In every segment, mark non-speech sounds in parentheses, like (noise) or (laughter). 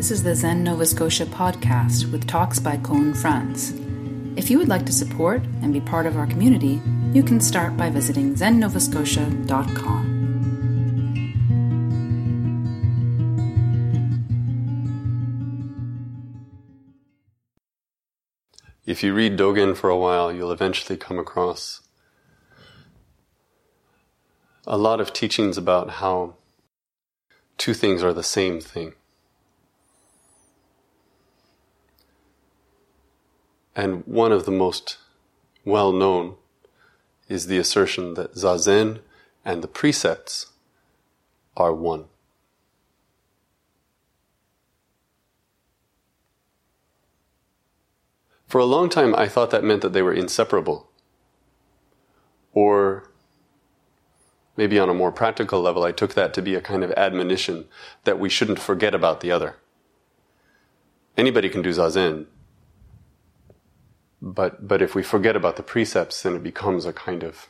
This is the Zen Nova Scotia podcast with talks by Koun Franz. If you would like to support and be part of our community, you can start by visiting zennovascotia.com. If you read Dogen for a while, you'll eventually come across a lot of teachings about how two things are the same thing. And one of the most well known is the assertion that Zazen and the precepts are one. For a long time, I thought that meant that they were inseparable. Or maybe on a more practical level, I took that to be a kind of admonition that we shouldn't forget about the other. Anybody can do zazen, but, but if we forget about the precepts, then it becomes a kind of.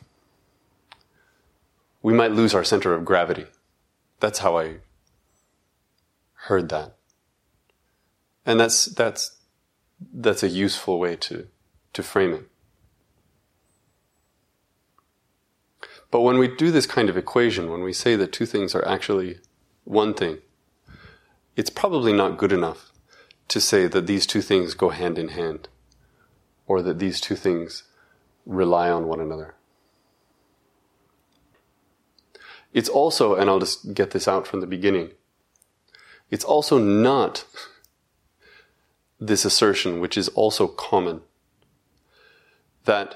We might lose our center of gravity. That's how I heard that. And that's, that's, that's a useful way to, to frame it. But when we do this kind of equation, when we say that two things are actually one thing, it's probably not good enough to say that these two things go hand in hand or that these two things rely on one another. It's also, and I'll just get this out from the beginning, it's also not this assertion, which is also common, that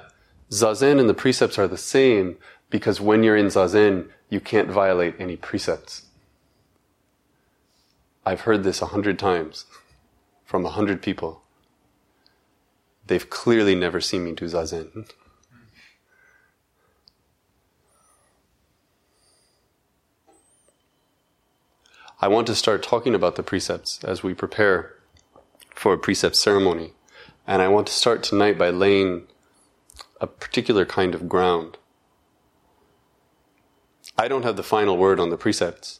zazen and the precepts are the same because when you're in zazen, you can't violate any precepts. I've heard this a hundred times from a hundred people. They've clearly never seen me do zazen. I want to start talking about the precepts as we prepare for a precept ceremony. And I want to start tonight by laying a particular kind of ground. I don't have the final word on the precepts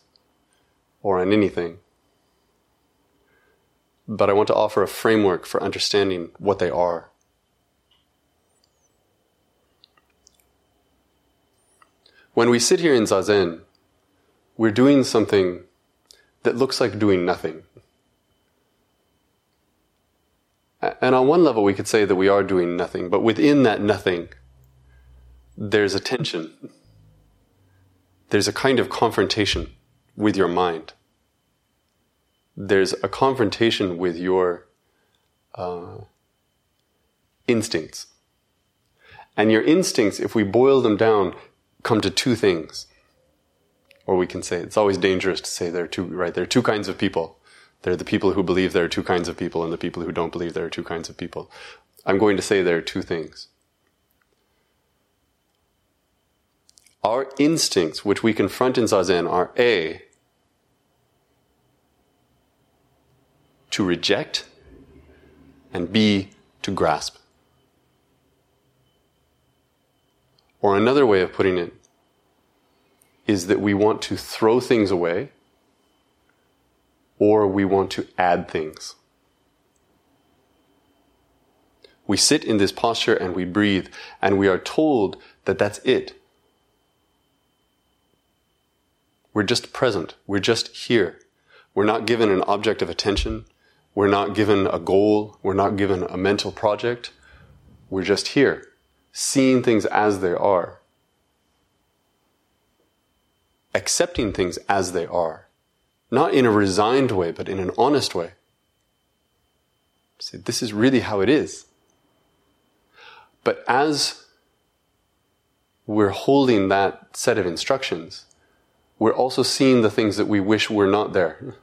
or on anything but I want to offer a framework for understanding what they are. When we sit here in Zazen, we're doing something that looks like doing nothing. And on one level, we could say that we are doing nothing, but within that nothing, there's a tension. There's a kind of confrontation with your mind there's a confrontation with your uh, instincts. And your instincts, if we boil them down, come to two things. Or we can say, it's always dangerous to say there are two, right? There are two kinds of people. There are the people who believe there are two kinds of people and the people who don't believe there are two kinds of people. I'm going to say there are two things. Our instincts, which we confront in Zazen, are A, to reject, and B, to grasp. Or another way of putting it is that we want to throw things away or we want to add things. We sit in this posture and we breathe, and we are told that that's it. We're just present. We're just here. We're not given an object of attention. We're not given a goal. We're not given a mental project. We're just here, seeing things as they are, accepting things as they are, not in a resigned way, but in an honest way. Say, this is really how it is. But as we're holding that set of instructions, we're also seeing the things that we wish were not there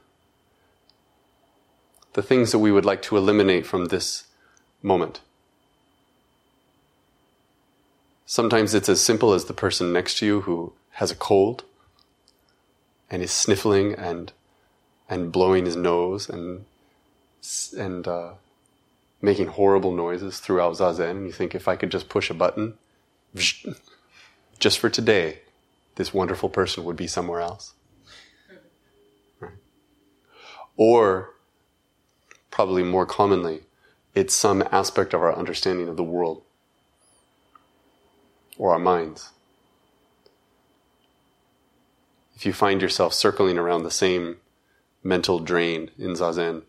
the things that we would like to eliminate from this moment. Sometimes it's as simple as the person next to you who has a cold and is sniffling and and blowing his nose and and uh, making horrible noises throughout zazen. And you think, if I could just push a button, (laughs) just for today, this wonderful person would be somewhere else. Right. Or probably more commonly, it's some aspect of our understanding of the world or our minds. If you find yourself circling around the same mental drain in Zazen,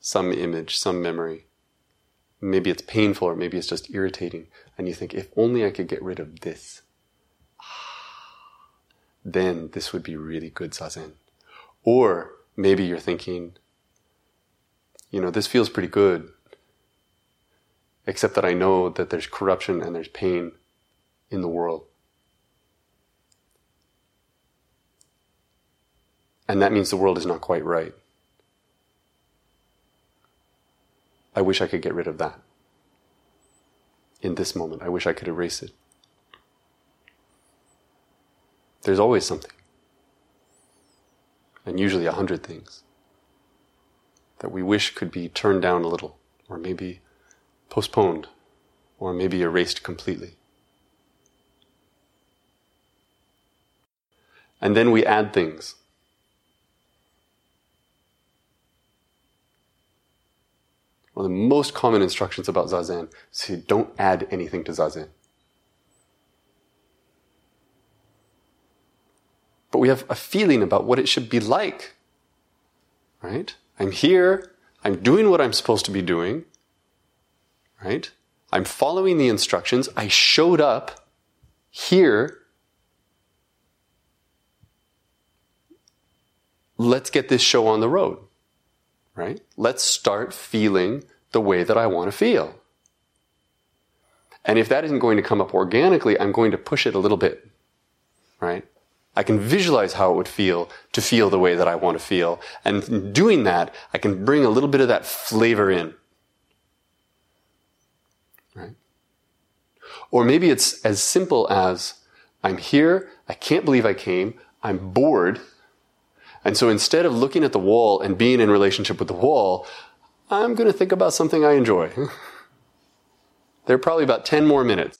some image, some memory, maybe it's painful or maybe it's just irritating, and you think, if only I could get rid of this, then this would be really good Zazen. Or maybe you're thinking, you know, this feels pretty good, except that I know that there's corruption and there's pain in the world. And that means the world is not quite right. I wish I could get rid of that. In this moment, I wish I could erase it. There's always something. And usually a hundred things that we wish could be turned down a little, or maybe postponed, or maybe erased completely. And then we add things. One of the most common instructions about Zazen is to don't add anything to Zazen. But we have a feeling about what it should be like. Right? I'm here. I'm doing what I'm supposed to be doing. Right? I'm following the instructions. I showed up here. Let's get this show on the road right? Let's start feeling the way that I want to feel. And if that isn't going to come up organically, I'm going to push it a little bit, right? I can visualize how it would feel to feel the way that I want to feel. And in doing that, I can bring a little bit of that flavor in. Right? Or maybe it's as simple as I'm here, I can't believe I came, I'm bored, and so instead of looking at the wall and being in relationship with the wall, I'm going to think about something I enjoy. (laughs) there are probably about 10 more minutes.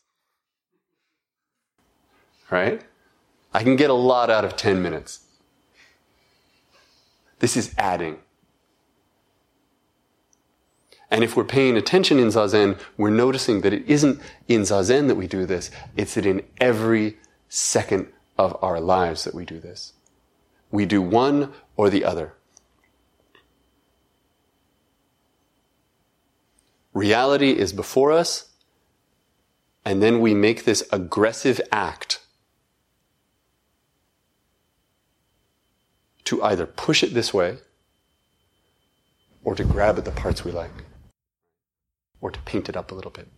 Right? I can get a lot out of 10 minutes. This is adding. And if we're paying attention in Zazen, we're noticing that it isn't in Zazen that we do this, it's that in every second of our lives that we do this. We do one or the other. Reality is before us, and then we make this aggressive act to either push it this way or to grab at the parts we like or to paint it up a little bit.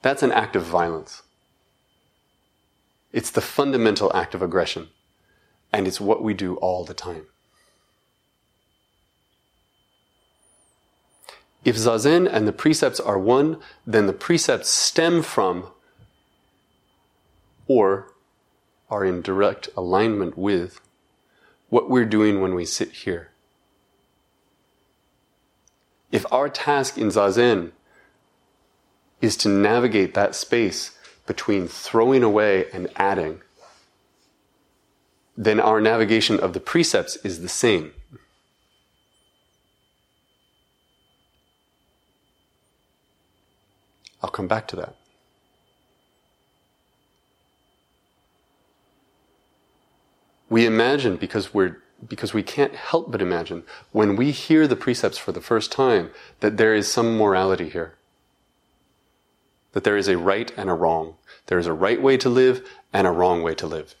That's an act of violence. It's the fundamental act of aggression. And it's what we do all the time. If Zazen and the precepts are one, then the precepts stem from or are in direct alignment with what we're doing when we sit here. If our task in Zazen is to navigate that space between throwing away and adding, then our navigation of the precepts is the same. I'll come back to that. We imagine because we're because we can't help but imagine when we hear the precepts for the first time that there is some morality here that there is a right and a wrong. There is a right way to live and a wrong way to live.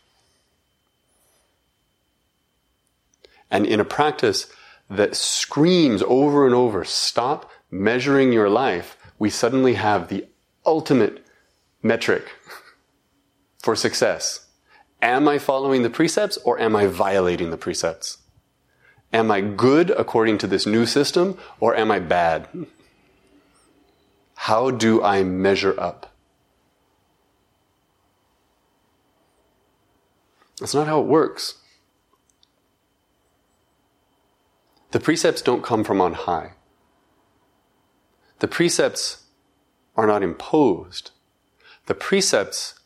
And in a practice that screams over and over, stop measuring your life, we suddenly have the ultimate metric (laughs) for success. Am I following the precepts or am I violating the precepts? Am I good according to this new system or am I bad? How do I measure up? That's not how it works. The precepts don't come from on high. The precepts are not imposed. The precepts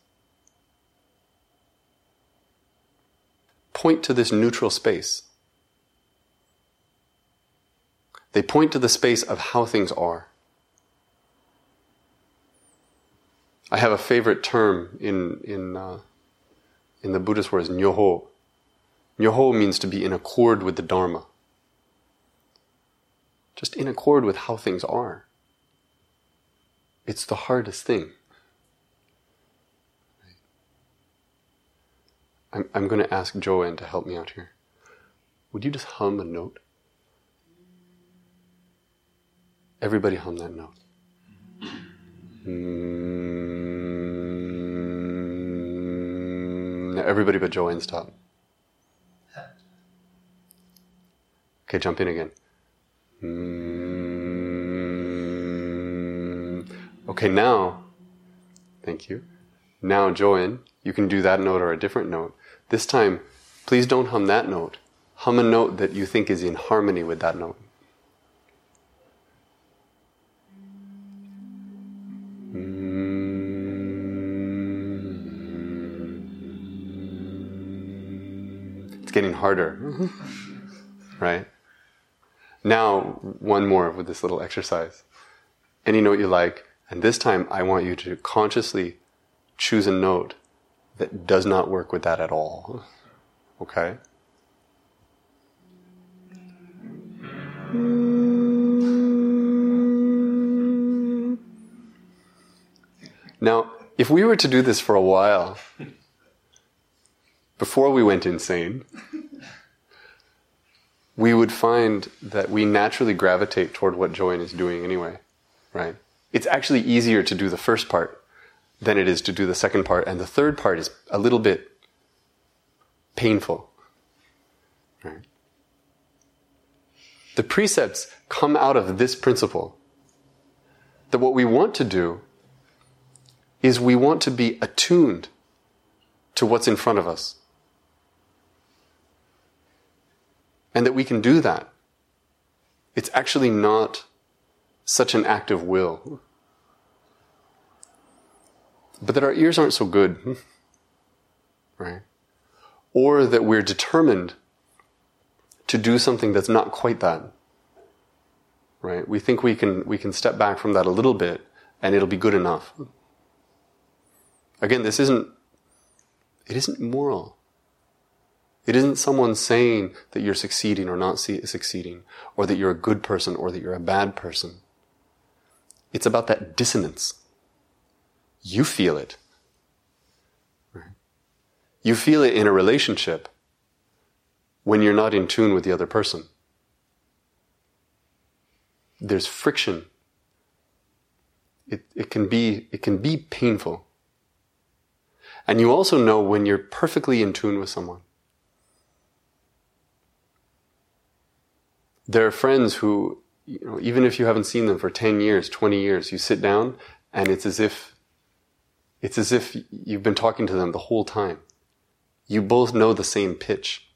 point to this neutral space. They point to the space of how things are. I have a favorite term in in uh, in the Buddhist words nyoho. Nyoho means to be in accord with the Dharma. Just in accord with how things are. It's the hardest thing. I'm, I'm going to ask Joanne to help me out here. Would you just hum a note? Everybody hum that note. Mm, everybody but Joanne stop. Okay, jump in again. Mm, okay, now, thank you. Now, Joanne, you can do that note or a different note. This time, please don't hum that note. Hum a note that you think is in harmony with that note. It's getting harder, (laughs) right? Now, one more with this little exercise. Any note you like, and this time I want you to consciously choose a note that does not work with that at all. Okay? Now, if we were to do this for a while, before we went insane, we would find that we naturally gravitate toward what Joanne is doing anyway, right? It's actually easier to do the first part than it is to do the second part, and the third part is a little bit painful, right? The precepts come out of this principle that what we want to do is we want to be attuned to what's in front of us. And that we can do that. It's actually not such an act of will. But that our ears aren't so good, hmm, right? Or that we're determined to do something that's not quite that. Right? We think we can, we can step back from that a little bit and it'll be good enough. Again, this isn't, it isn't moral. It isn't someone saying that you're succeeding or not succeeding, or that you're a good person or that you're a bad person. It's about that dissonance. You feel it. You feel it in a relationship when you're not in tune with the other person. There's friction. It, it, can be, it can be painful. And you also know when you're perfectly in tune with someone. There are friends who, you know, even if you haven't seen them for 10 years, 20 years, you sit down and it's as if, it's as if you've been talking to them the whole time. You both know the same pitch.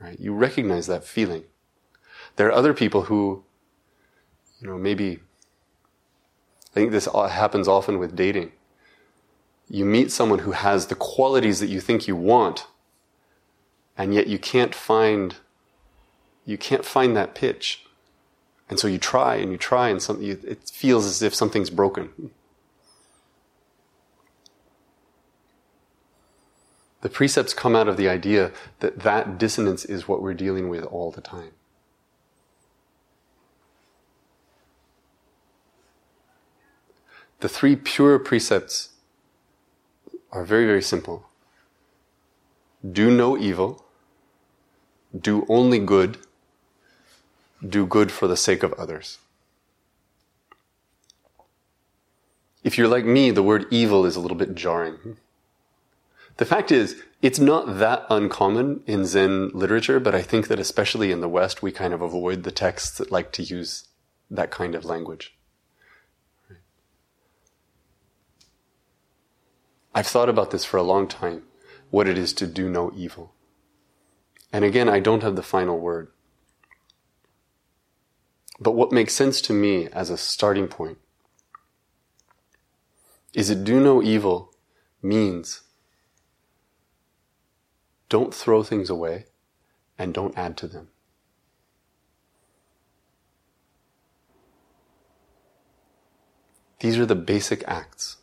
Right? You recognize that feeling. There are other people who, you know, maybe, I think this happens often with dating you meet someone who has the qualities that you think you want, and yet you can't find you can't find that pitch. And so you try and you try, and some, you, it feels as if something's broken. The precepts come out of the idea that that dissonance is what we're dealing with all the time. The three pure precepts are very, very simple. Do no evil, do only good, do good for the sake of others. If you're like me, the word evil is a little bit jarring. The fact is, it's not that uncommon in Zen literature, but I think that especially in the West, we kind of avoid the texts that like to use that kind of language. I've thought about this for a long time, what it is to do no evil. And again, I don't have the final word. But what makes sense to me as a starting point is that do no evil means don't throw things away and don't add to them. These are the basic acts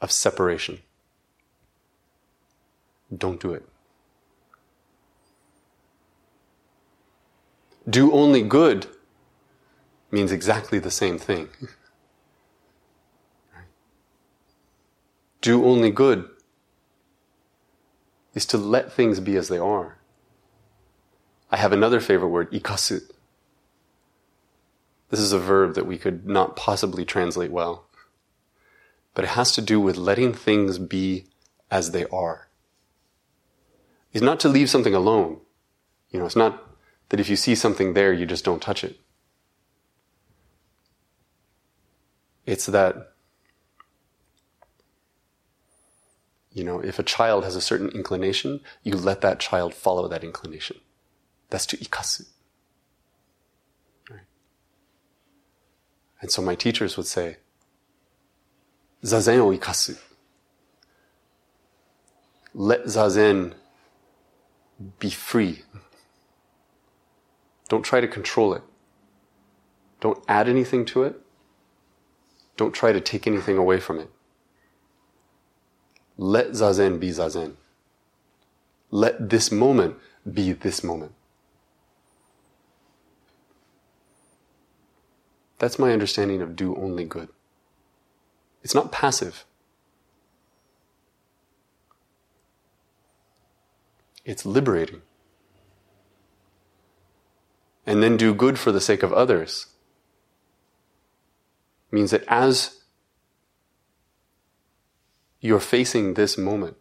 of separation. Don't do it. Do only good means exactly the same thing. (laughs) do only good is to let things be as they are. I have another favorite word, ikasu. This is a verb that we could not possibly translate well. But it has to do with letting things be as they are. It's not to leave something alone. You know, it's not that if you see something there, you just don't touch it. It's that, you know, if a child has a certain inclination, you let that child follow that inclination. That's to ikasu. And so my teachers would say, Zazen o ikasu. Let Zazen be free. Don't try to control it. Don't add anything to it. Don't try to take anything away from it. Let Zazen be Zazen. Let this moment be this moment. That's my understanding of do only good. It's not passive. It's liberating. And then do good for the sake of others means that as you're facing this moment,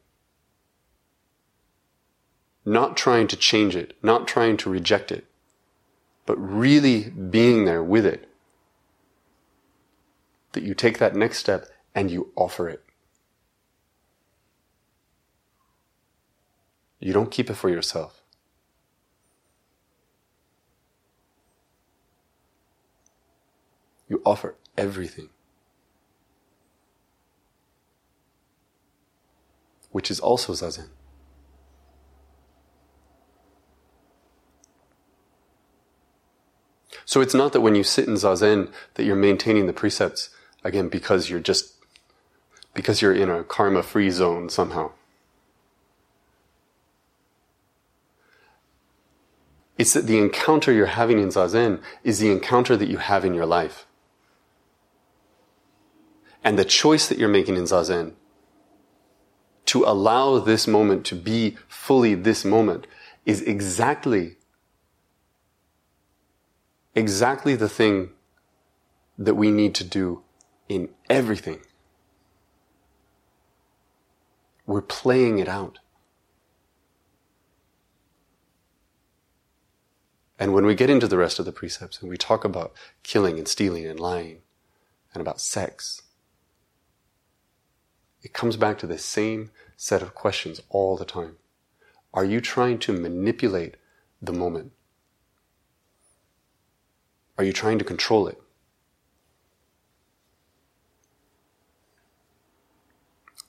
not trying to change it, not trying to reject it, but really being there with it, that you take that next step and you offer it. You don't keep it for yourself. You offer everything. Which is also zazen. So it's not that when you sit in zazen that you're maintaining the precepts Again, because you're just, because you're in a karma free zone somehow. It's that the encounter you're having in Zazen is the encounter that you have in your life. And the choice that you're making in Zazen to allow this moment to be fully this moment is exactly, exactly the thing that we need to do in everything. We're playing it out. And when we get into the rest of the precepts and we talk about killing and stealing and lying and about sex, it comes back to the same set of questions all the time. Are you trying to manipulate the moment? Are you trying to control it?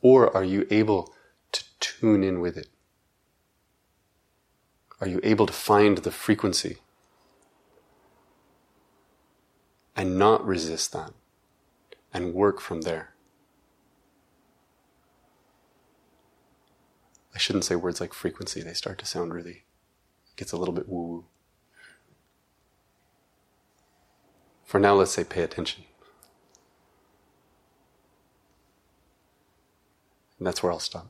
Or are you able to tune in with it? Are you able to find the frequency and not resist that and work from there? I shouldn't say words like frequency, they start to sound really, it gets a little bit woo woo. For now, let's say pay attention. And that's where I'll stop.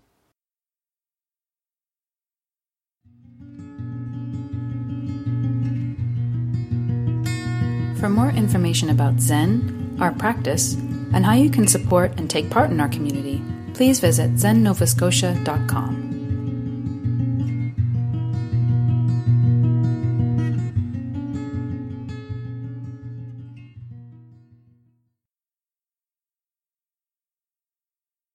For more information about Zen, our practice, and how you can support and take part in our community, please visit zennovascotia.com.